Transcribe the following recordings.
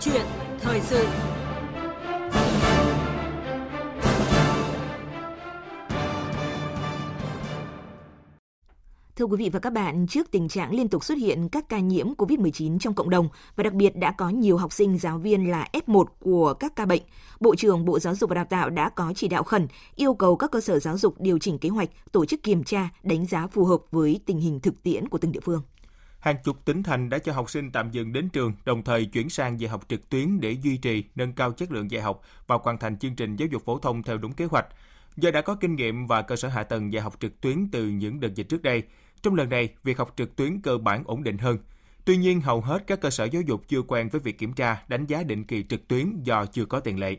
chuyện thời sự Thưa quý vị và các bạn, trước tình trạng liên tục xuất hiện các ca nhiễm COVID-19 trong cộng đồng và đặc biệt đã có nhiều học sinh giáo viên là F1 của các ca bệnh, Bộ trưởng Bộ Giáo dục và Đào tạo đã có chỉ đạo khẩn yêu cầu các cơ sở giáo dục điều chỉnh kế hoạch, tổ chức kiểm tra, đánh giá phù hợp với tình hình thực tiễn của từng địa phương. Hàng chục tỉnh thành đã cho học sinh tạm dừng đến trường, đồng thời chuyển sang dạy học trực tuyến để duy trì, nâng cao chất lượng dạy học và hoàn thành chương trình giáo dục phổ thông theo đúng kế hoạch. Do đã có kinh nghiệm và cơ sở hạ tầng dạy học trực tuyến từ những đợt dịch trước đây, trong lần này, việc học trực tuyến cơ bản ổn định hơn. Tuy nhiên, hầu hết các cơ sở giáo dục chưa quen với việc kiểm tra, đánh giá định kỳ trực tuyến do chưa có tiền lệ.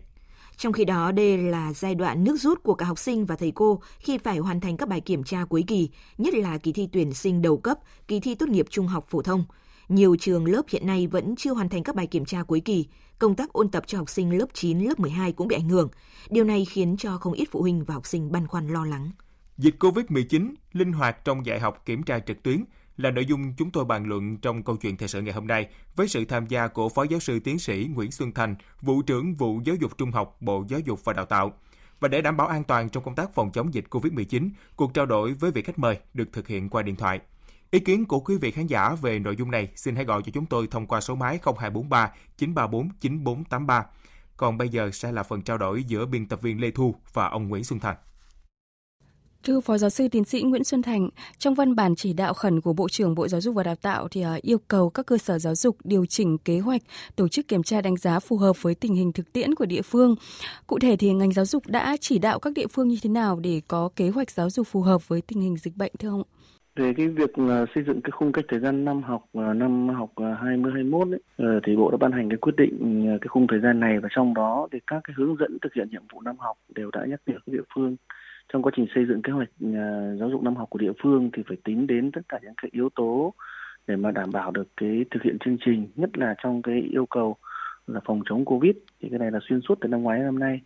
Trong khi đó, đây là giai đoạn nước rút của cả học sinh và thầy cô khi phải hoàn thành các bài kiểm tra cuối kỳ, nhất là kỳ thi tuyển sinh đầu cấp, kỳ thi tốt nghiệp trung học phổ thông. Nhiều trường lớp hiện nay vẫn chưa hoàn thành các bài kiểm tra cuối kỳ, công tác ôn tập cho học sinh lớp 9, lớp 12 cũng bị ảnh hưởng. Điều này khiến cho không ít phụ huynh và học sinh băn khoăn lo lắng. Dịch COVID-19, linh hoạt trong dạy học kiểm tra trực tuyến là nội dung chúng tôi bàn luận trong câu chuyện thời sự ngày hôm nay với sự tham gia của Phó Giáo sư Tiến sĩ Nguyễn Xuân Thành, Vụ trưởng Vụ Giáo dục Trung học Bộ Giáo dục và Đào tạo. Và để đảm bảo an toàn trong công tác phòng chống dịch COVID-19, cuộc trao đổi với vị khách mời được thực hiện qua điện thoại. Ý kiến của quý vị khán giả về nội dung này xin hãy gọi cho chúng tôi thông qua số máy 0243 934 9483. Còn bây giờ sẽ là phần trao đổi giữa biên tập viên Lê Thu và ông Nguyễn Xuân Thành. Thưa Phó Giáo sư Tiến sĩ Nguyễn Xuân Thành, trong văn bản chỉ đạo khẩn của Bộ trưởng Bộ Giáo dục và Đào tạo thì à, yêu cầu các cơ sở giáo dục điều chỉnh kế hoạch, tổ chức kiểm tra đánh giá phù hợp với tình hình thực tiễn của địa phương. Cụ thể thì ngành giáo dục đã chỉ đạo các địa phương như thế nào để có kế hoạch giáo dục phù hợp với tình hình dịch bệnh thưa ông? Về cái việc xây dựng cái khung cách thời gian năm học à, năm học à, 2021 ấy, ờ, thì Bộ đã ban hành cái quyết định cái khung thời gian này và trong đó thì các cái hướng dẫn thực hiện nhiệm vụ năm học đều đã nhắc nhở các địa phương trong quá trình xây dựng kế hoạch uh, giáo dục năm học của địa phương thì phải tính đến tất cả những cái yếu tố để mà đảm bảo được cái thực hiện chương trình nhất là trong cái yêu cầu là phòng chống covid. Thì cái này là xuyên suốt từ năm ngoái đến năm nay.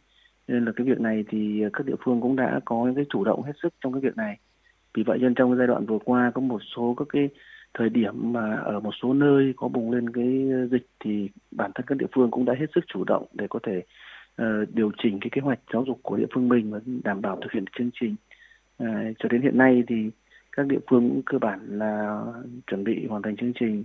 Nên là cái việc này thì các địa phương cũng đã có những cái chủ động hết sức trong cái việc này. Vì vậy nên trong cái giai đoạn vừa qua có một số các cái thời điểm mà ở một số nơi có bùng lên cái dịch thì bản thân các địa phương cũng đã hết sức chủ động để có thể uh, điều chỉnh cái kế hoạch giáo dục của địa phương mình và đảm bảo thực hiện chương trình. Uh, cho đến hiện nay thì các địa phương cũng cơ bản là chuẩn bị hoàn thành chương trình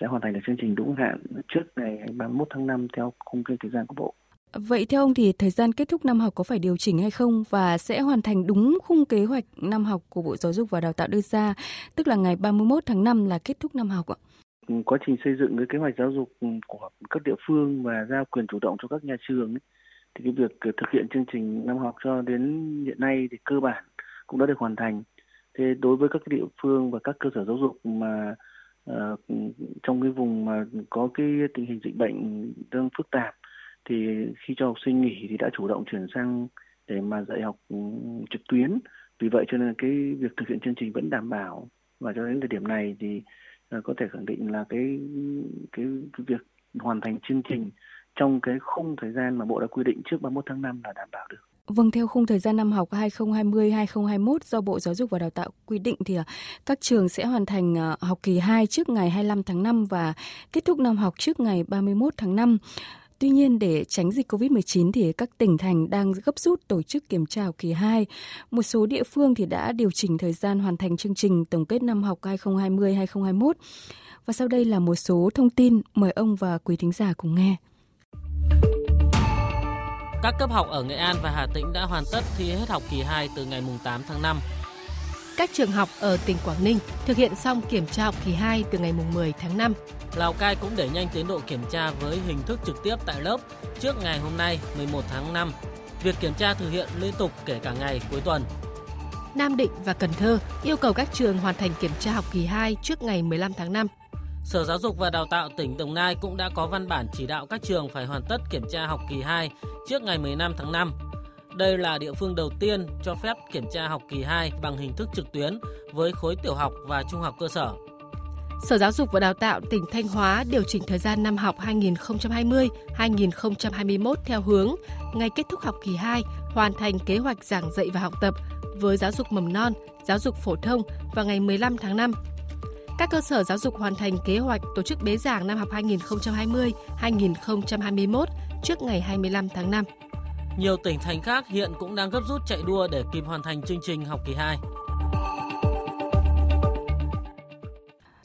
sẽ hoàn thành được chương trình đúng hạn trước ngày 31 tháng 5 theo khung kế thời gian của Bộ. Vậy theo ông thì thời gian kết thúc năm học có phải điều chỉnh hay không và sẽ hoàn thành đúng khung kế hoạch năm học của Bộ Giáo dục và Đào tạo đưa ra, tức là ngày 31 tháng 5 là kết thúc năm học ạ? Quá trình xây dựng cái kế hoạch giáo dục của các địa phương và giao quyền chủ động cho các nhà trường ấy, thì cái việc ờ, thực hiện chương trình năm học cho đến hiện nay thì cơ bản cũng đã được hoàn thành. Thế đối với các địa phương và các cơ sở giáo dục mà uh, trong cái vùng mà có cái tình hình dịch bệnh đang phức tạp thì khi cho học sinh nghỉ thì đã chủ động chuyển sang để mà dạy học ừ, trực tuyến vì vậy cho nên cái việc thực hiện chương trình vẫn đảm bảo và cho đến thời điểm này thì uh, có thể khẳng định là cái cái, cái việc hoàn thành chương trình trong cái khung thời gian mà Bộ đã quy định trước 31 tháng 5 là đảm bảo được. Vâng, theo khung thời gian năm học 2020-2021 do Bộ Giáo dục và Đào tạo quy định thì à, các trường sẽ hoàn thành à, học kỳ 2 trước ngày 25 tháng 5 và kết thúc năm học trước ngày 31 tháng 5. Tuy nhiên để tránh dịch COVID-19 thì các tỉnh thành đang gấp rút tổ chức kiểm tra học kỳ 2. Một số địa phương thì đã điều chỉnh thời gian hoàn thành chương trình tổng kết năm học 2020-2021. Và sau đây là một số thông tin mời ông và quý thính giả cùng nghe. Các cấp học ở Nghệ An và Hà Tĩnh đã hoàn tất thi hết học kỳ 2 từ ngày 8 tháng 5. Các trường học ở tỉnh Quảng Ninh thực hiện xong kiểm tra học kỳ 2 từ ngày 10 tháng 5. Lào Cai cũng đẩy nhanh tiến độ kiểm tra với hình thức trực tiếp tại lớp trước ngày hôm nay 11 tháng 5. Việc kiểm tra thực hiện liên tục kể cả ngày cuối tuần. Nam Định và Cần Thơ yêu cầu các trường hoàn thành kiểm tra học kỳ 2 trước ngày 15 tháng 5. Sở Giáo dục và Đào tạo tỉnh Đồng Nai cũng đã có văn bản chỉ đạo các trường phải hoàn tất kiểm tra học kỳ 2 trước ngày 15 tháng 5. Đây là địa phương đầu tiên cho phép kiểm tra học kỳ 2 bằng hình thức trực tuyến với khối tiểu học và trung học cơ sở. Sở Giáo dục và Đào tạo tỉnh Thanh Hóa điều chỉnh thời gian năm học 2020-2021 theo hướng ngày kết thúc học kỳ 2 hoàn thành kế hoạch giảng dạy và học tập với giáo dục mầm non, giáo dục phổ thông vào ngày 15 tháng 5. Các cơ sở giáo dục hoàn thành kế hoạch tổ chức bế giảng năm học 2020-2021 trước ngày 25 tháng 5. Nhiều tỉnh thành khác hiện cũng đang gấp rút chạy đua để kịp hoàn thành chương trình học kỳ 2.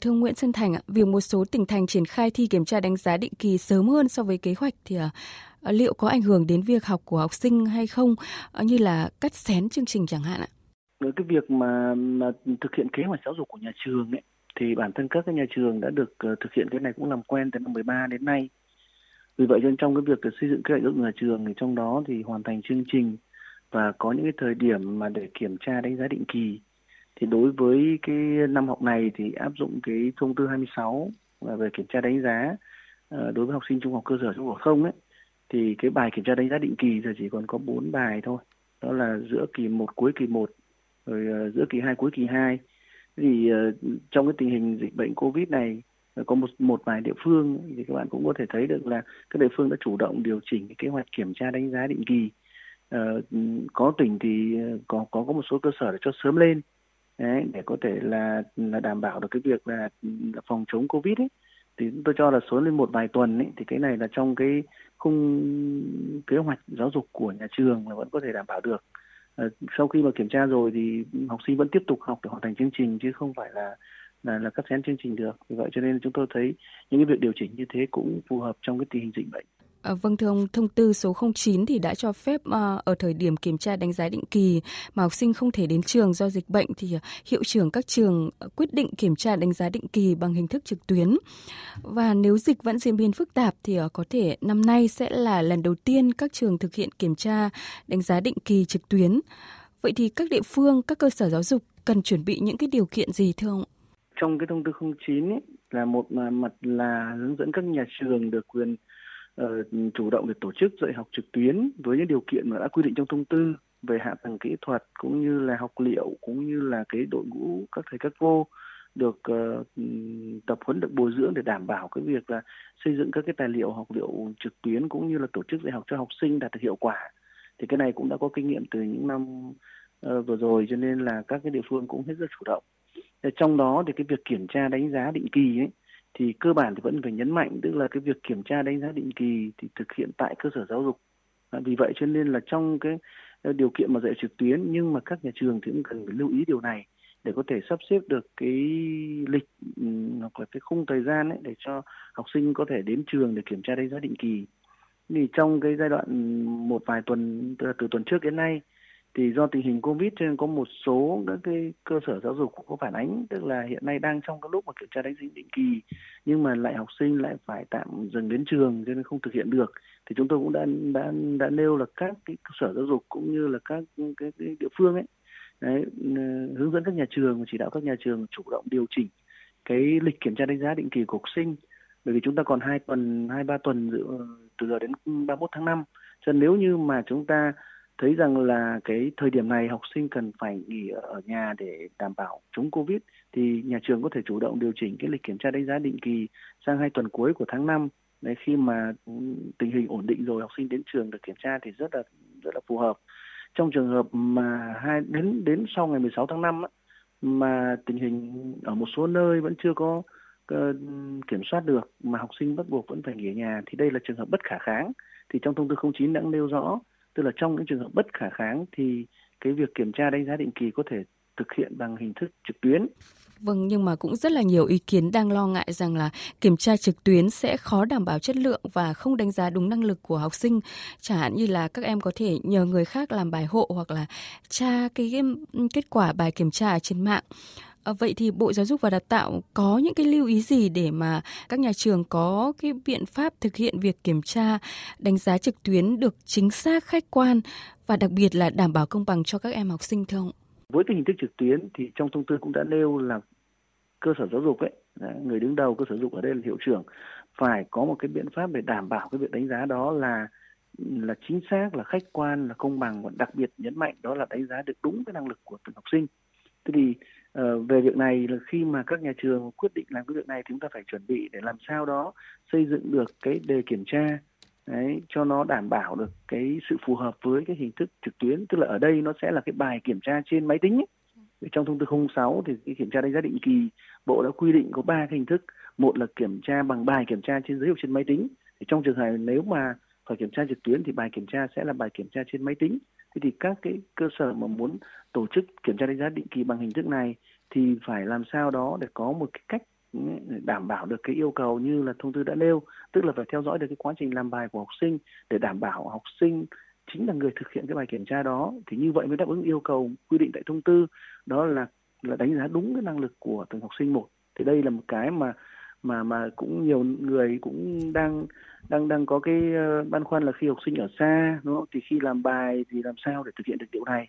Thưa Nguyễn Xuân Thành, việc một số tỉnh thành triển khai thi kiểm tra đánh giá định kỳ sớm hơn so với kế hoạch thì à, liệu có ảnh hưởng đến việc học của học sinh hay không, à, như là cắt xén chương trình chẳng hạn ạ? Với cái việc mà, mà thực hiện kế hoạch giáo dục của nhà trường ấy, thì bản thân các cái nhà trường đã được uh, thực hiện cái này cũng làm quen từ năm 13 đến nay. Vì vậy cho nên trong cái việc ờ, xây dựng kế hoạch giáo dục nhà trường thì trong đó thì hoàn thành chương trình và có những cái thời điểm mà để kiểm tra đánh giá định kỳ. Thì đối với cái năm học này thì áp dụng cái thông tư 26 về kiểm tra đánh giá ờ, đối với học sinh trung học cơ sở trung học không ấy thì cái bài kiểm tra đánh giá định kỳ giờ chỉ còn có 4 bài thôi. Đó là giữa kỳ 1 cuối kỳ 1 rồi giữa kỳ 2 cuối kỳ 2 thì uh, ờ, trong cái tình hình dịch bệnh covid này ờ, có một một vài địa phương thì các bạn cũng có thể thấy được là các địa phương đã chủ động điều chỉnh cái kế hoạch kiểm tra đánh giá định kỳ. Uh, có tỉnh thì có có có một số cơ sở để cho sớm lên Đấy, để có thể là là đảm bảo được cái việc là, là phòng chống covid ấy. Thì tôi cho là số lên một vài tuần ấy, thì cái này là trong cái khung kế hoạch giáo dục của nhà trường là vẫn có thể đảm bảo được. Ờ, sau khi mà kiểm tra rồi thì học sinh vẫn tiếp tục học để hoàn thành chương trình chứ không phải là là là cắt xén chương trình được. Vì vậy cho nên chúng tôi thấy những cái việc điều chỉnh như thế cũng phù hợp trong cái tình hình dịch bệnh. À, vâng thưa ông, thông tư số 09 thì đã cho phép à, ở thời điểm kiểm tra đánh giá định kỳ mà học sinh không thể đến trường do dịch bệnh thì ờ, hiệu trưởng các trường quyết định kiểm tra đánh giá định kỳ bằng hình thức trực tuyến. Và nếu dịch vẫn diễn biến phức tạp thì à, có thể năm nay sẽ là lần đầu tiên các trường thực hiện kiểm tra đánh giá định kỳ trực tuyến. Vậy thì các địa phương, các cơ sở giáo dục cần chuẩn bị những cái điều kiện gì thưa ông? Trong cái thông tư 09 ấy, là một à, mặt là hướng dẫn các nhà trường được quyền Ờ, chủ động để tổ chức dạy học trực tuyến với những điều kiện mà đã quy định trong thông tư về hạ tầng kỹ thuật cũng như là học liệu cũng như là cái đội ngũ các thầy các cô được uh, tập huấn được bồi dưỡng để đảm bảo cái việc là xây dựng các cái tài liệu học liệu trực tuyến cũng như là tổ chức dạy học cho học sinh đạt được hiệu quả. Thì cái này cũng đã có kinh nghiệm từ những năm uh, vừa rồi cho nên là các cái địa phương cũng hết sức chủ động. Trong đó thì cái việc kiểm tra đánh giá định kỳ ấy thì cơ bản thì vẫn phải nhấn mạnh tức là cái việc kiểm tra đánh giá định kỳ thì thực hiện tại cơ sở giáo dục. À, vì vậy cho nên là trong cái ờ, điều kiện mà dạy trực tuyến nhưng mà các nhà trường thì cũng cần phải lưu ý điều này để có thể sắp xếp được cái lịch ừ, hoặc là cái khung thời gian ấy để cho học sinh có thể đến trường để kiểm tra đánh giá định kỳ. Thì trong cái giai đoạn một vài tuần từ, từ tuần trước đến nay thì do tình hình covid cho nên có một số các cái cơ sở giáo dục cũng có phản ánh tức là hiện nay đang trong cái lúc mà kiểm tra đánh giá định kỳ nhưng mà lại học sinh lại phải tạm dừng đến trường cho nên không thực hiện được. Thì chúng tôi cũng đã đã đã nêu là các cái cơ sở giáo dục cũng như là các cái, cái địa phương ấy đấy, hướng dẫn các nhà trường và chỉ đạo các nhà trường chủ động điều chỉnh cái lịch kiểm tra đánh giá định kỳ của học sinh. Bởi vì chúng ta còn hai tuần hai ba tuần từ giờ đến 31 tháng 5 cho nên nếu như mà chúng ta thấy rằng là cái thời điểm này học sinh cần phải nghỉ ở nhà để đảm bảo chống covid thì nhà trường có thể chủ động điều chỉnh cái lịch kiểm tra đánh giá định kỳ sang hai tuần cuối của tháng 5 đấy khi mà tình hình ổn định rồi học sinh đến trường được kiểm tra thì rất là rất là phù hợp. Trong trường hợp mà hai đến đến sau ngày 16 tháng 5 á, mà tình hình ở một số nơi vẫn chưa có ờ, kiểm soát được mà học sinh bắt buộc vẫn phải nghỉ ở nhà thì đây là trường hợp bất khả kháng. Thì trong thông tư 09 đã nêu rõ tức là trong những trường hợp bất khả kháng thì cái việc kiểm tra đánh giá định kỳ có thể thực hiện bằng hình thức trực tuyến. Vâng, nhưng mà cũng rất là nhiều ý kiến đang lo ngại rằng là kiểm tra trực tuyến sẽ khó đảm bảo chất lượng và không đánh giá đúng năng lực của học sinh. Chẳng hạn như là các em có thể nhờ người khác làm bài hộ hoặc là tra cái kết quả bài kiểm tra trên mạng. À, vậy thì Bộ Giáo dục và Đào tạo có những cái lưu ý gì để mà các nhà trường có cái biện pháp thực hiện việc kiểm tra, đánh giá trực tuyến được chính xác, khách quan và đặc biệt là đảm bảo công bằng cho các em học sinh thưa ông? Với cái hình thức trực tuyến thì trong thông tư cũng đã nêu là cơ sở giáo dục ấy, người đứng đầu cơ sở giáo dục ở đây là hiệu trưởng phải có một cái biện pháp để đảm bảo cái việc đánh giá đó là là chính xác, là khách quan, là công bằng và đặc biệt nhấn mạnh đó là đánh giá được đúng cái năng lực của từng học sinh. Thế thì Ờ, về việc này là khi mà các nhà trường quyết định làm cái việc này thì chúng ta phải chuẩn bị để làm sao đó xây dựng được cái đề kiểm tra, đấy, cho nó đảm bảo được cái sự phù hợp với cái hình thức trực tuyến. Tức là ở đây nó sẽ là cái bài kiểm tra trên máy tính ấy. trong thông tư 06 thì cái kiểm tra đánh giá định kỳ, bộ đã quy định có ba cái hình thức. Một là kiểm tra bằng bài kiểm tra trên giấy hoặc trên máy tính. Thì trong trường hợp nếu mà phải kiểm tra trực tuyến thì bài kiểm tra sẽ là bài kiểm tra trên máy tính thế thì các cái cơ sở mà muốn tổ chức kiểm tra đánh giá định kỳ bằng hình thức này thì phải làm sao đó để có một cái cách ừ, đảm bảo được cái yêu cầu như là thông tư đã nêu, tức là phải theo dõi được cái quá trình làm bài của học sinh để đảm bảo học sinh chính là người thực hiện cái bài kiểm tra đó. Thì như vậy mới đáp ứng yêu cầu quy định tại thông tư, đó là là đánh giá đúng cái năng lực của từng học sinh một. Thì đây là một cái mà mà mà cũng nhiều người cũng đang đang đang có cái ờ, băn khoăn là khi học sinh ở xa đúng không? thì khi làm bài thì làm sao để thực hiện được điều này?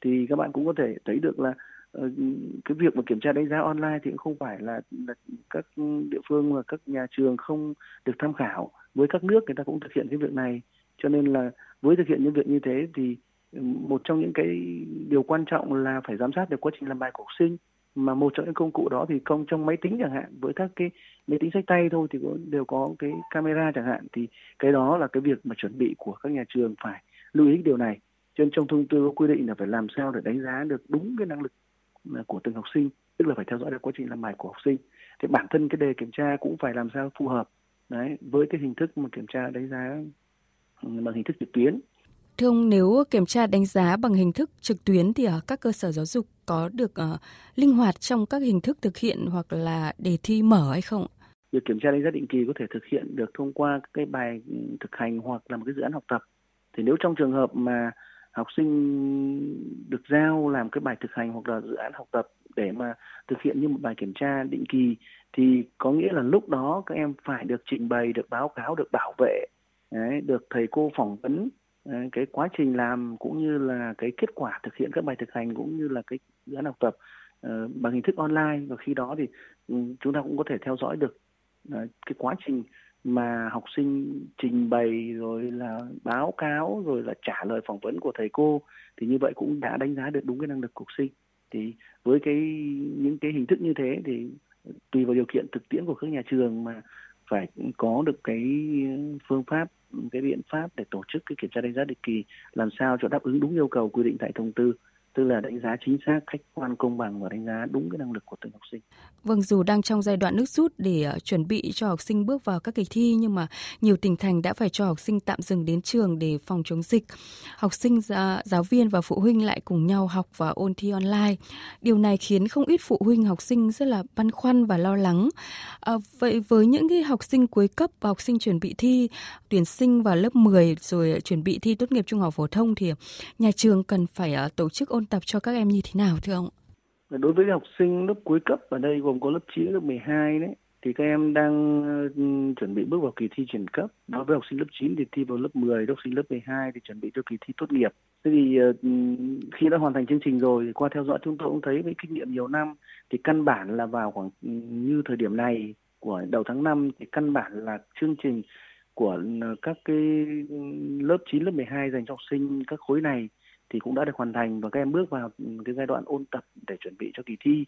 Thì các bạn cũng có thể thấy được là ờ, cái việc mà kiểm tra đánh giá online thì cũng không phải là, là các địa phương và các nhà trường không được tham khảo. Với các nước người ta cũng thực hiện cái việc này. Cho nên là với thực hiện những việc như thế thì ừ, một trong những cái điều quan trọng là phải giám sát được quá trình làm bài của học sinh mà một trong những công cụ đó thì công trong máy tính chẳng hạn, với các cái máy tính sách tay thôi thì cũng đều có cái camera chẳng hạn, thì cái đó là cái việc mà chuẩn bị của các nhà trường phải lưu ý điều này. Cho nên trong thông tư có quy định là phải làm sao để đánh giá được đúng cái năng lực à, của từng học sinh, tức là phải theo dõi được quá trình làm bài của học sinh. Thì bản thân cái đề kiểm tra cũng phải làm sao phù hợp, đấy, với cái hình thức mà kiểm tra, đánh giá ừ, bằng hình thức trực tuyến. Thưa ông, nếu kiểm tra đánh giá bằng hình thức trực tuyến thì ở các cơ sở giáo dục có được uh, linh hoạt trong các hình thức thực hiện hoặc là đề thi mở hay không? Việc kiểm tra đánh giá định kỳ có thể thực hiện được thông qua cái bài ừ, thực hành hoặc là một cái dự án học tập. Thì nếu trong trường hợp mà học sinh được giao làm cái bài thực hành hoặc là dự án học tập để mà thực hiện như một bài kiểm tra định kỳ thì có nghĩa là lúc đó các em phải được trình bày, được báo cáo, được bảo vệ, đấy, được thầy cô phỏng vấn Ờ, cái quá trình làm cũng như là cái kết quả thực hiện các bài thực hành cũng như là cái dự án học tập uh, bằng hình thức online. Và khi đó thì um, chúng ta cũng có thể theo dõi được uh, cái quá trình mà học sinh trình bày rồi là báo cáo rồi là trả lời phỏng vấn của thầy cô thì như vậy cũng đã đánh giá được đúng cái năng lực của học sinh. Thì với cái những cái hình thức như thế thì tùy vào điều kiện thực tiễn của các nhà trường mà phải có được cái phương pháp cái biện pháp để tổ chức cái kiểm tra đánh giá định kỳ, làm sao cho đáp ứng đúng yêu cầu quy định tại thông tư tức là đánh giá chính xác, khách quan, công bằng và đánh giá đúng cái năng lực của từng học sinh. Vâng, dù đang trong giai đoạn nước rút để uh, chuẩn bị cho học sinh bước vào các kỳ thi nhưng mà nhiều tỉnh thành đã phải cho học sinh tạm dừng đến trường để phòng chống dịch. Học sinh, giáo viên và phụ huynh lại cùng nhau học và ôn thi online. Điều này khiến không ít phụ huynh học sinh rất là băn khoăn và lo lắng. À, vậy với những cái học sinh cuối cấp và học sinh chuẩn bị thi tuyển sinh vào lớp 10 rồi chuẩn bị thi tốt nghiệp trung học phổ thông thì nhà trường cần phải uh, tổ chức ôn tập cho các em như thế nào thưa ông? Đối với học sinh lớp cuối cấp ở đây gồm có lớp 9, lớp 12 đấy thì các em đang ừ, chuẩn bị bước vào kỳ thi chuyển cấp. Đối với học sinh lớp 9 thì thi vào lớp 10, học sinh lớp 12 thì chuẩn bị cho kỳ thi tốt nghiệp. Thế thì ờ, ừ, khi đã hoàn thành chương trình rồi thì qua theo dõi chúng tôi cũng thấy với kinh nghiệm nhiều năm thì căn bản là vào khoảng ừ, như thời điểm này của đầu tháng 5 thì căn bản là chương trình của các cái lớp 9, lớp 12 dành cho học sinh các khối này thì cũng đã được hoàn thành và các em bước vào cái giai đoạn ôn tập để chuẩn bị cho kỳ thi.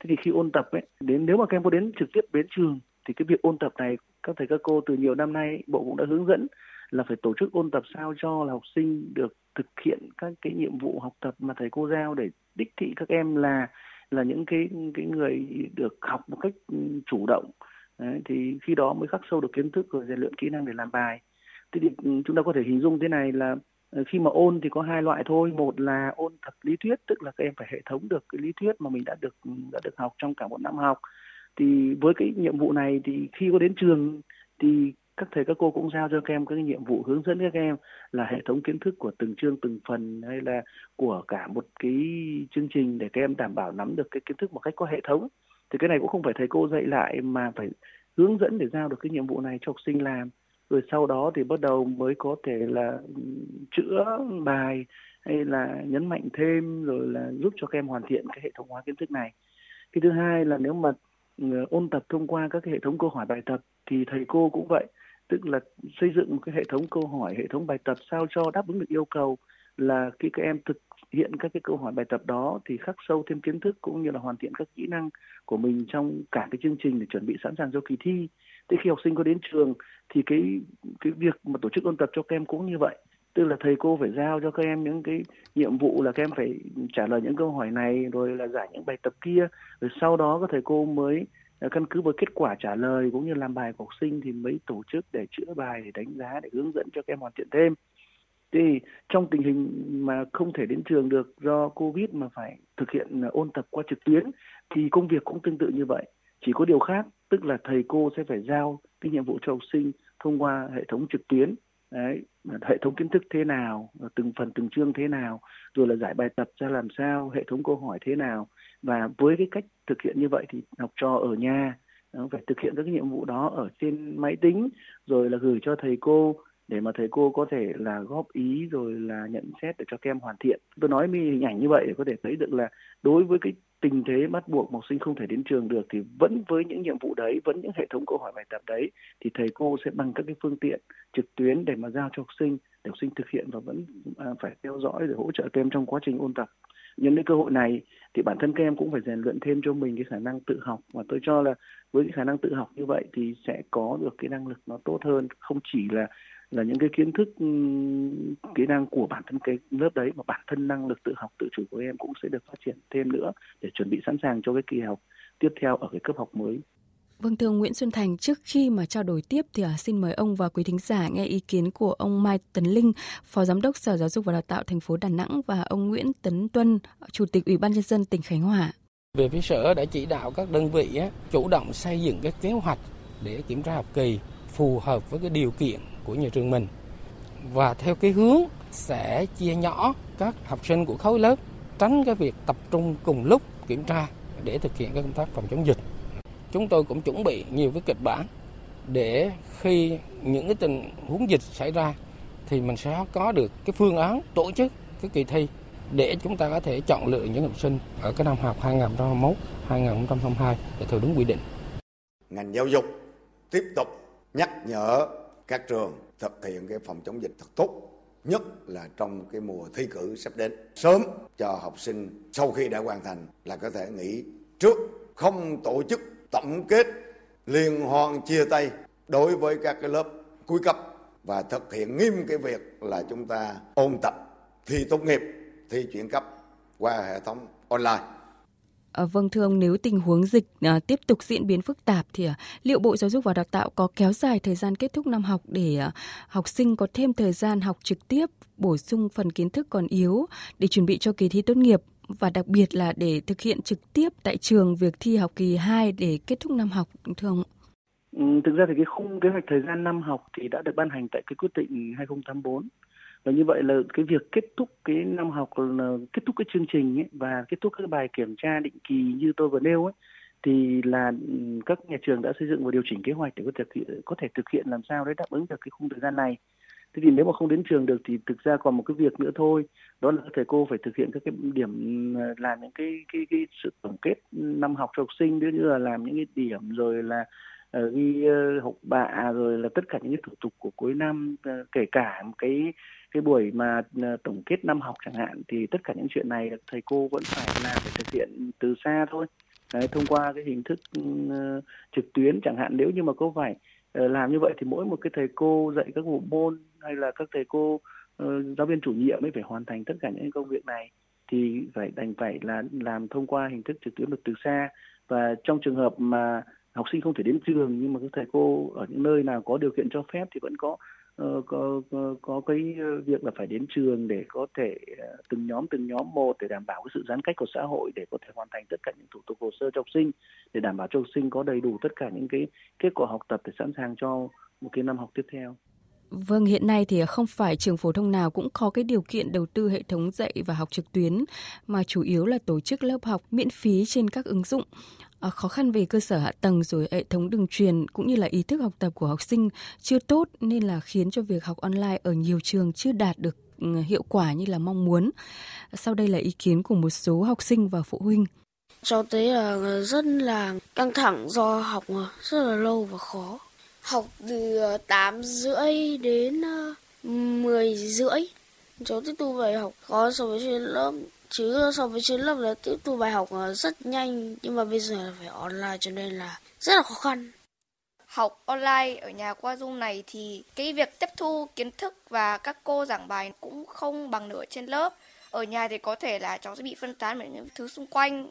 Thế thì khi ôn tập ấy, đến nếu mà các em có đến trực tiếp đến trường thì cái việc ôn tập này các thầy các cô từ nhiều năm nay bộ cũng đã hướng dẫn là phải tổ chức ôn tập sao cho là học sinh được thực hiện các cái nhiệm vụ học tập mà thầy cô giao để đích thị các em là là những cái cái người được học một cách ừ, chủ động Đấy, thì khi đó mới khắc sâu được kiến thức rồi rèn luyện kỹ năng để làm bài. Thế thì ừ, chúng ta có thể hình dung thế này là Ờ, khi mà ôn thì có hai loại thôi. Một là ôn thật lý thuyết, tức là các em phải hệ thống được cái lý thuyết mà mình đã được đã được học trong cả một năm học. Thì với cái nhiệm vụ này thì khi có đến trường thì các thầy, các cô cũng giao cho các em cái nhiệm vụ hướng dẫn các em là hệ thống kiến thức của từng chương, từng phần, hay là của cả một cái chương trình để các em đảm bảo nắm được cái kiến thức một cách có hệ thống. Thì cái này cũng không phải thầy cô dạy lại mà phải hướng dẫn để giao được cái nhiệm vụ này cho học sinh làm rồi sau đó thì bắt đầu mới có thể là ừ, chữa bài hay là nhấn mạnh thêm, rồi là giúp cho các em hoàn thiện cái hệ thống hóa kiến thức này. Cái thứ hai là nếu mà ừ, ôn tập thông qua các cái hệ thống câu hỏi bài tập thì thầy cô cũng vậy. Tức là xây dựng một cái hệ thống câu hỏi, hệ thống bài tập sao cho đáp ứng được yêu cầu là khi các em thực hiện các cái câu hỏi bài tập đó thì khắc sâu thêm kiến thức cũng như là hoàn thiện các kỹ năng của mình trong cả cái chương trình để chuẩn bị sẵn sàng cho kỳ thi. Thế khi học sinh có đến trường thì cái cái việc mà tổ chức ôn tập cho các em cũng như vậy. Tức là thầy cô phải giao cho các em những cái nhiệm vụ là các em phải trả lời những câu hỏi này, rồi là giải những bài tập kia. Rồi sau đó các thầy cô mới à, căn cứ vào kết quả trả lời cũng như làm bài của học sinh thì mới tổ chức để chữa bài, để đánh giá, để hướng dẫn cho các em hoàn thiện thêm thì trong tình hình mà không thể đến trường được do covid mà phải thực hiện ôn tập qua trực tuyến thì công việc cũng tương tự như vậy chỉ có điều khác tức là thầy cô sẽ phải giao cái nhiệm vụ cho học sinh thông qua hệ thống trực tuyến Đấy, hệ thống kiến thức thế nào, từng phần từng chương thế nào, rồi là giải bài tập ra làm sao, hệ thống câu hỏi thế nào. Và với cái cách thực hiện như vậy thì học trò ở nhà phải thực hiện các cái nhiệm vụ đó ở trên máy tính, rồi là gửi cho thầy cô để mà thầy cô có thể là góp ý rồi là nhận xét để cho các em hoàn thiện. Tôi nói mi hình ảnh như vậy để có thể thấy được là đối với cái tình thế bắt buộc học sinh không thể đến trường được thì vẫn với những nhiệm vụ đấy, vẫn những hệ thống câu hỏi bài tập đấy thì thầy cô sẽ bằng các cái phương tiện trực tuyến để mà giao cho học sinh để học sinh thực hiện và vẫn à, phải theo dõi để hỗ trợ các em trong quá trình ôn tập. Nhân cái cơ hội này thì bản thân các em cũng phải rèn luyện thêm cho mình cái khả năng tự học và tôi cho là với cái khả năng tự học như vậy thì sẽ có được cái năng lực nó tốt hơn không chỉ là là những cái kiến thức kỹ năng của bản thân cái lớp đấy mà bản thân năng lực tự học tự chủ của em cũng sẽ được phát triển thêm nữa để chuẩn bị sẵn sàng cho cái kỳ học tiếp theo ở cái cấp học mới. Vâng thưa ông Nguyễn Xuân Thành, trước khi mà trao đổi tiếp thì à, xin mời ông và quý thính giả nghe ý kiến của ông Mai Tấn Linh, Phó Giám đốc Sở Giáo dục và Đào tạo thành phố Đà Nẵng và ông Nguyễn Tấn Tuân, Chủ tịch Ủy ban nhân dân tỉnh Khánh Hòa. Về phía sở đã chỉ đạo các đơn vị á, chủ động xây dựng cái kế hoạch để kiểm tra học kỳ phù hợp với cái điều kiện của nhà trường mình và theo cái hướng sẽ chia nhỏ các học sinh của khối lớp, tránh cái việc tập trung cùng lúc kiểm tra để thực hiện các công tác phòng chống dịch. Chúng tôi cũng chuẩn bị nhiều cái kịch bản để khi những cái tình huống dịch xảy ra thì mình sẽ có được cái phương án tổ chức cái kỳ thi để chúng ta có thể chọn lựa những học sinh ở cái năm học 2021 2022 để theo đúng quy định. Ngành giáo dục tiếp tục nhắc nhở các trường thực hiện cái phòng chống dịch thật tốt, nhất là trong cái mùa thi cử sắp đến. Sớm cho học sinh sau khi đã hoàn thành là có thể nghỉ trước, không tổ chức tổng kết, liên hoan chia tay đối với các cái lớp cuối cấp và thực hiện nghiêm cái việc là chúng ta ôn tập, thi tốt nghiệp, thi chuyển cấp qua hệ thống online. À, vâng thưa ông, nếu tình huống dịch à, tiếp tục diễn biến phức tạp thì à, liệu Bộ Giáo dục và Đào tạo có kéo dài thời gian kết thúc năm học để à, học sinh có thêm thời gian học trực tiếp, bổ sung phần kiến thức còn yếu để chuẩn bị cho kỳ thi tốt nghiệp và đặc biệt là để thực hiện trực tiếp tại trường việc thi học kỳ 2 để kết thúc năm học thưa ông? Ừ, thực ra thì cái khung kế hoạch thời gian năm học thì đã được ban hành tại cái quyết định 2084 và như vậy là cái việc kết thúc cái năm học là kết thúc cái chương trình ấy, và kết thúc các bài kiểm tra định kỳ như tôi vừa nêu ấy thì là các nhà trường đã xây dựng và điều chỉnh kế hoạch để có thể có thể thực hiện làm sao để đáp ứng được cái khung thời gian này. Thế thì nếu mà không đến trường được thì thực ra còn một cái việc nữa thôi, đó là các thầy cô phải thực hiện các cái điểm ờ, làm những cái cái cái sự tổng kết năm học cho học sinh, như là làm những cái điểm rồi là Ờ, ghi ờ, hộp học bạ rồi là tất cả những cái thủ tục của cuối năm ờ, kể cả một cái cái buổi mà tổng kết năm học chẳng hạn thì tất cả những chuyện này thầy cô vẫn phải làm để thực hiện từ xa thôi. Đấy, thông qua cái hình thức uh, trực tuyến chẳng hạn. Nếu như mà cô phải uh, làm như vậy thì mỗi một cái thầy cô dạy các bộ môn hay là các thầy cô uh, giáo viên chủ nhiệm mới phải hoàn thành tất cả những công việc này thì phải đành phải là làm thông qua hình thức trực tuyến được từ xa. Và trong trường hợp mà học sinh không thể đến trường nhưng mà các thầy cô ở những nơi nào có điều kiện cho phép thì vẫn có ờ, có, có có cái ờ, việc là phải đến trường để có thể ờ, từng nhóm từng nhóm một để đảm bảo cái sự giãn cách của xã hội để có thể hoàn thành tất cả những thủ tục hồ sơ cho học sinh để đảm bảo cho học sinh có đầy đủ tất cả những cái kết quả học tập để sẵn sàng cho một cái năm học tiếp theo. Vâng, hiện nay thì không phải trường phổ thông nào cũng có cái điều kiện đầu tư hệ thống dạy và học trực tuyến mà chủ yếu là tổ chức lớp học miễn phí trên các ứng dụng. À, khó khăn về cơ sở hạ tầng rồi hệ thống đường truyền cũng như là ý thức học tập của học sinh chưa tốt nên là khiến cho việc học online ở nhiều trường chưa đạt được ừ, hiệu quả như là mong muốn. Sau đây là ý kiến của một số học sinh và phụ huynh. Cháu thấy là rất là căng thẳng do học ờ, rất là lâu và khó. Học từ ờ, 8 rưỡi đến 10 rưỡi. Cháu tiếp tục phải học khó so với trên lớp chứ so với trên lớp là tiếp thu bài học ờ, rất nhanh nhưng mà bây giờ là phải online cho nên là rất là khó khăn học online ở nhà qua Zoom này thì cái việc tiếp thu kiến thức và các cô giảng bài cũng không bằng nửa trên lớp. Ở nhà thì có thể là cháu sẽ bị phân tán bởi những thứ xung quanh.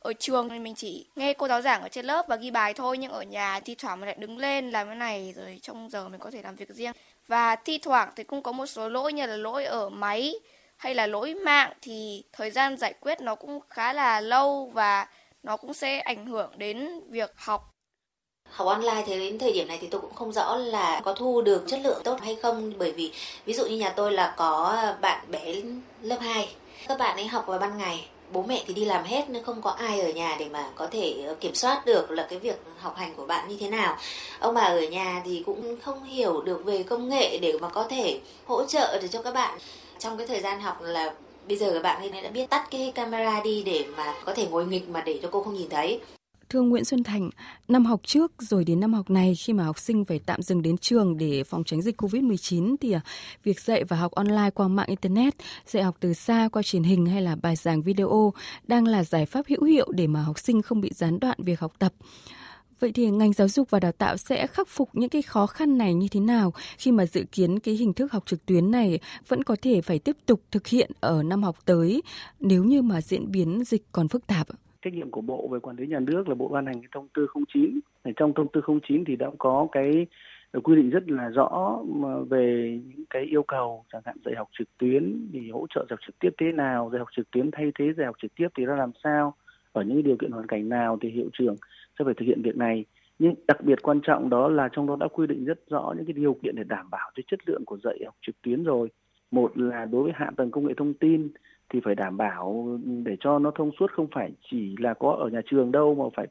Ở trường thì mình chỉ nghe cô giáo giảng ở trên lớp và ghi bài thôi, nhưng ở nhà thi thoảng mình lại đứng lên làm cái này rồi trong giờ mình có thể làm việc riêng. Và thi thoảng thì cũng có một số lỗi như là lỗi ở máy hay là lỗi mạng thì thời gian giải quyết nó cũng khá là lâu và nó cũng sẽ ảnh hưởng đến việc học. Học online thì đến thời điểm này thì tôi cũng không rõ là có thu được chất lượng tốt hay không. Bởi vì ví dụ như nhà tôi là có bạn bé lớp 2 các bạn ấy học vào ban ngày bố mẹ thì đi làm hết nên không có ai ở nhà để mà có thể ờ, kiểm soát được là cái việc học hành của bạn như thế nào. Ông bà ở nhà thì cũng không hiểu được về công nghệ để mà có thể hỗ trợ để cho các bạn. Trong cái thời gian học là bây giờ các bạn ấy đã biết tắt cái camera đi để mà có thể ngồi nghịch mà để cho cô không nhìn thấy. Thưa Nguyễn Xuân Thành, năm học trước rồi đến năm học này khi mà học sinh phải tạm dừng đến trường để phòng tránh dịch Covid-19 thì à, việc dạy và học online qua mạng Internet, dạy học từ xa qua truyền hình hay là bài giảng video đang là giải pháp hữu hiệu để mà học sinh không bị gián đoạn việc học tập. Vậy thì ngành giáo dục và đào tạo sẽ khắc phục những cái khó khăn này như thế nào khi mà dự kiến cái hình thức học trực tuyến này vẫn có thể phải tiếp tục thực hiện ở năm học tới nếu như mà diễn biến dịch còn phức tạp? Trách nhiệm của bộ về quản lý nhà nước là bộ ban hành cái thông tư 09 trong thông tư 09 thì đã có cái quy định rất là rõ về những cái yêu cầu, chẳng hạn dạy học trực tuyến thì hỗ trợ dạy học trực tiếp thế nào, dạy học trực tuyến thay thế dạy học trực tiếp thì ra làm sao, ở những điều kiện hoàn cảnh nào thì hiệu trưởng sẽ phải thực hiện việc này. Nhưng đặc biệt quan trọng đó là trong đó đã quy định rất rõ những cái điều kiện để đảm bảo cho chất lượng của dạy học trực tuyến rồi. Một là đối với hạ tầng công nghệ thông tin thì phải đảm bảo để cho nó thông suốt, không phải chỉ là có ở nhà trường đâu mà phải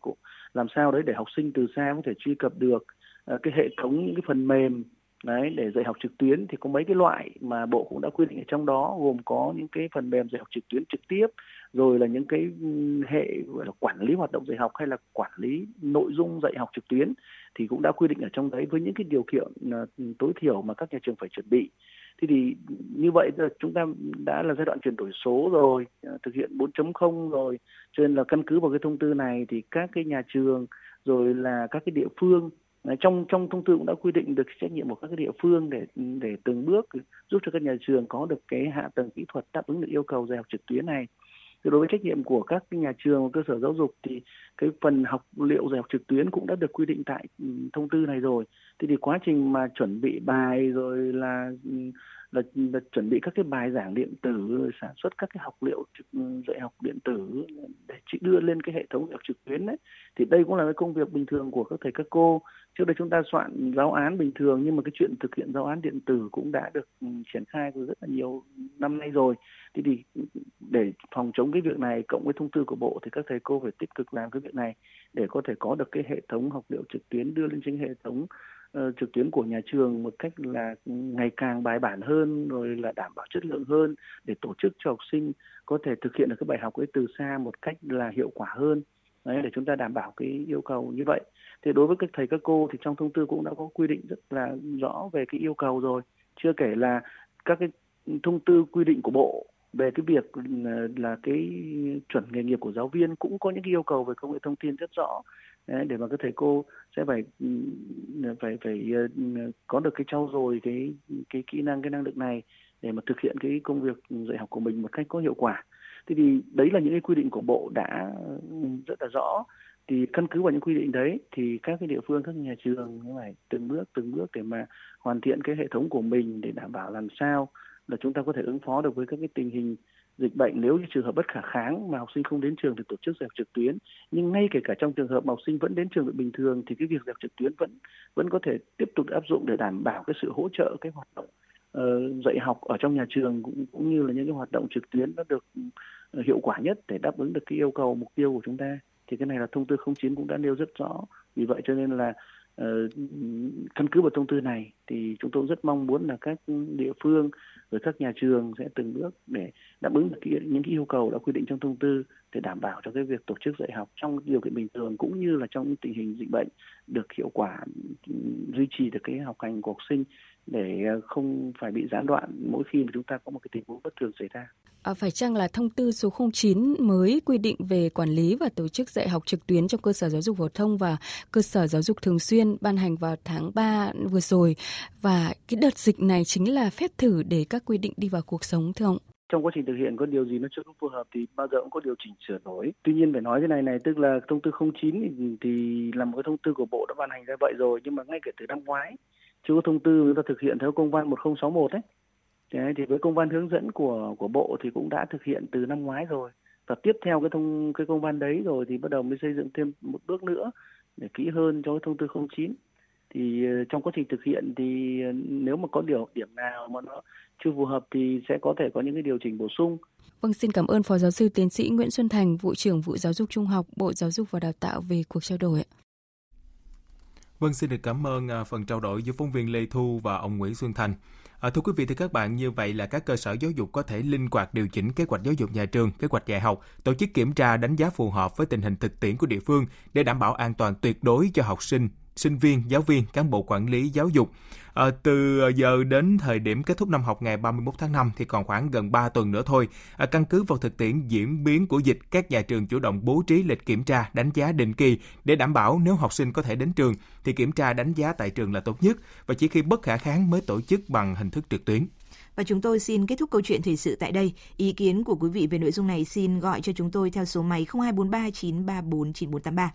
làm sao đấy để học sinh từ xa có thể truy cập được ờ, cái hệ thống, những cái phần mềm, đấy, để dạy học trực tuyến. Thì có mấy cái loại mà bộ cũng đã quy định ở trong đó, gồm có những cái phần mềm dạy học trực tuyến trực tiếp, rồi là những cái ừ, hệ gọi là quản lý hoạt động dạy học hay là quản lý nội dung dạy học trực tuyến thì cũng đã quy định ở trong đấy với những cái điều kiện ờ, tối thiểu mà các nhà trường phải chuẩn bị thế thì như vậy là chúng ta đã là giai đoạn chuyển đổi số rồi à, thực hiện 4.0 rồi. Cho nên là căn cứ vào cái thông tư này thì các cái nhà trường rồi là các cái địa phương à, trong trong thông tư cũng đã quy định được trách nhiệm của các cái địa phương để để từng bước giúp cho các nhà trường có được cái hạ tầng kỹ thuật đáp ứng được yêu cầu dạy học trực tuyến này. Đối với trách nhiệm của các nhà trường và cơ sở giáo dục thì cái phần học liệu dạy học trực tuyến cũng đã được quy định tại ừ, thông tư này rồi thế thì quá trình mà chuẩn bị bài rồi là ừ, là, là chuẩn bị các cái bài giảng điện tử sản xuất các cái học liệu trực, dạy học điện tử để chị đưa lên cái hệ thống dạy học trực tuyến đấy thì đây cũng là cái công việc bình thường của các thầy các cô. Trước đây chúng ta soạn giáo án bình thường nhưng mà cái chuyện thực hiện giáo án điện tử cũng đã được ừ, triển khai từ rất là nhiều năm nay rồi. Thế thì để phòng chống cái việc này cộng với thông tư của bộ thì các thầy cô phải tích cực làm cái việc này để có thể có được cái hệ thống học liệu trực tuyến đưa lên trên hệ thống uh, trực tuyến của nhà trường một cách là ngày càng bài bản hơn rồi là đảm bảo chất lượng hơn để tổ chức cho học sinh có thể thực hiện được cái bài học ấy từ xa một cách là hiệu quả hơn. Đấy, để chúng ta đảm bảo cái yêu cầu như vậy. Thì đối với các thầy các cô thì trong thông tư cũng đã có quy định rất là rõ về cái yêu cầu rồi. Chưa kể là các cái thông tư quy định của bộ về cái việc ừ, là cái chuẩn nghề nghiệp của giáo viên cũng có những yêu cầu về công nghệ thông tin rất rõ để mà các thầy cô sẽ phải ừ, phải phải ờ, ừ, có được cái trau dồi cái cái kỹ năng, cái năng lực này để mà thực hiện cái công việc dạy học của mình một cách có hiệu quả. Thế thì đấy là những cái quy định của bộ đã ừ, rất là rõ. Thì căn cứ vào những quy định đấy thì các cái địa phương, các nhà trường phải từng bước từng bước để mà hoàn thiện cái hệ thống của mình để đảm bảo làm sao là chúng ta có thể ứng phó được với các cái tình hình dịch bệnh nếu như trường hợp bất khả kháng mà học sinh không đến trường thì tổ chức dạy học trực tuyến. Nhưng ngay kể cả trong trường hợp học sinh vẫn đến trường được bình thường thì cái việc dạy học trực tuyến vẫn vẫn có thể tiếp tục áp dụng để đảm bảo cái sự hỗ trợ cái hoạt động uh, dạy học ở trong nhà trường cũng cũng như là những cái hoạt động trực tuyến nó được ờ, hiệu quả nhất để đáp ứng được cái yêu cầu mục tiêu của chúng ta. Thì cái này là thông tư 09 cũng đã nêu rất rõ. Vì vậy cho nên là uh, Ờ, căn cứ vào thông tư này thì chúng tôi rất mong muốn là các địa phương rồi các nhà trường sẽ từng bước để đáp ứng được những cái yêu cầu đã quy định trong thông tư để đảm bảo cho cái việc tổ chức dạy học trong điều kiện bình thường cũng như là trong tình hình dịch bệnh được hiệu quả, duy trì được cái học hành của học sinh để không phải bị gián đoạn mỗi khi mà chúng ta có một cái tình huống bất thường xảy ra. À, phải chăng là thông tư số 09 mới quy định về quản lý và tổ chức dạy học trực tuyến trong cơ sở giáo dục phổ thông và cơ sở giáo dục thường xuyên ban hành vào tháng 3 vừa rồi và cái đợt dịch này chính là phép thử để các quy định đi vào cuộc sống thưa ông? trong quá trình thực hiện có điều gì nó chưa phù hợp thì bao giờ cũng có điều chỉnh sửa đổi. Tuy nhiên phải nói thế này này, tức là thông tư 09 thì, thì là một cái thông tư của Bộ đã ban hành ra vậy rồi, nhưng mà ngay kể từ năm ngoái chưa có thông tư chúng ta thực hiện theo công văn 1061 ấy. Đấy, thì với công văn hướng dẫn của của Bộ thì cũng đã thực hiện từ năm ngoái rồi. Và tiếp theo cái thông cái công văn đấy rồi thì bắt đầu mới xây dựng thêm một bước nữa để kỹ hơn cho cái thông tư 09 thì ờ, trong quá trình thực hiện thì ờ, nếu mà có điều điểm nào mà nó chưa phù hợp thì sẽ có thể có những cái điều chỉnh bổ sung. Vâng, xin cảm ơn Phó Giáo sư Tiến sĩ Nguyễn Xuân Thành, vụ trưởng vụ giáo dục trung học, Bộ Giáo dục và Đào tạo về cuộc trao đổi. Vâng, xin được cảm ơn à, phần trao đổi giữa phóng viên Lê Thu và ông Nguyễn Xuân Thành. À, thưa quý vị thì các bạn, như vậy là các cơ sở giáo dục có thể linh hoạt điều chỉnh kế hoạch giáo dục nhà trường, kế hoạch dạy học, tổ chức kiểm tra đánh giá phù hợp với tình hình thực tiễn của địa phương để đảm bảo an toàn tuyệt đối cho học sinh, sinh viên, giáo viên, cán bộ quản lý giáo dục. À, từ ờ, giờ đến thời điểm kết thúc năm học ngày 31 tháng 5 thì còn khoảng gần 3 tuần nữa thôi. À, căn cứ vào thực tiễn diễn biến của dịch, các nhà trường chủ động bố trí lịch kiểm tra, đánh giá định kỳ để đảm bảo nếu học sinh có thể đến trường thì kiểm tra đánh giá tại trường là tốt nhất và chỉ khi bất khả kháng mới tổ chức bằng hình thức trực tuyến. Và chúng tôi xin kết thúc câu chuyện thời sự tại đây. Ý kiến của quý vị về nội dung này xin gọi cho chúng tôi theo số máy 0243 934 9483.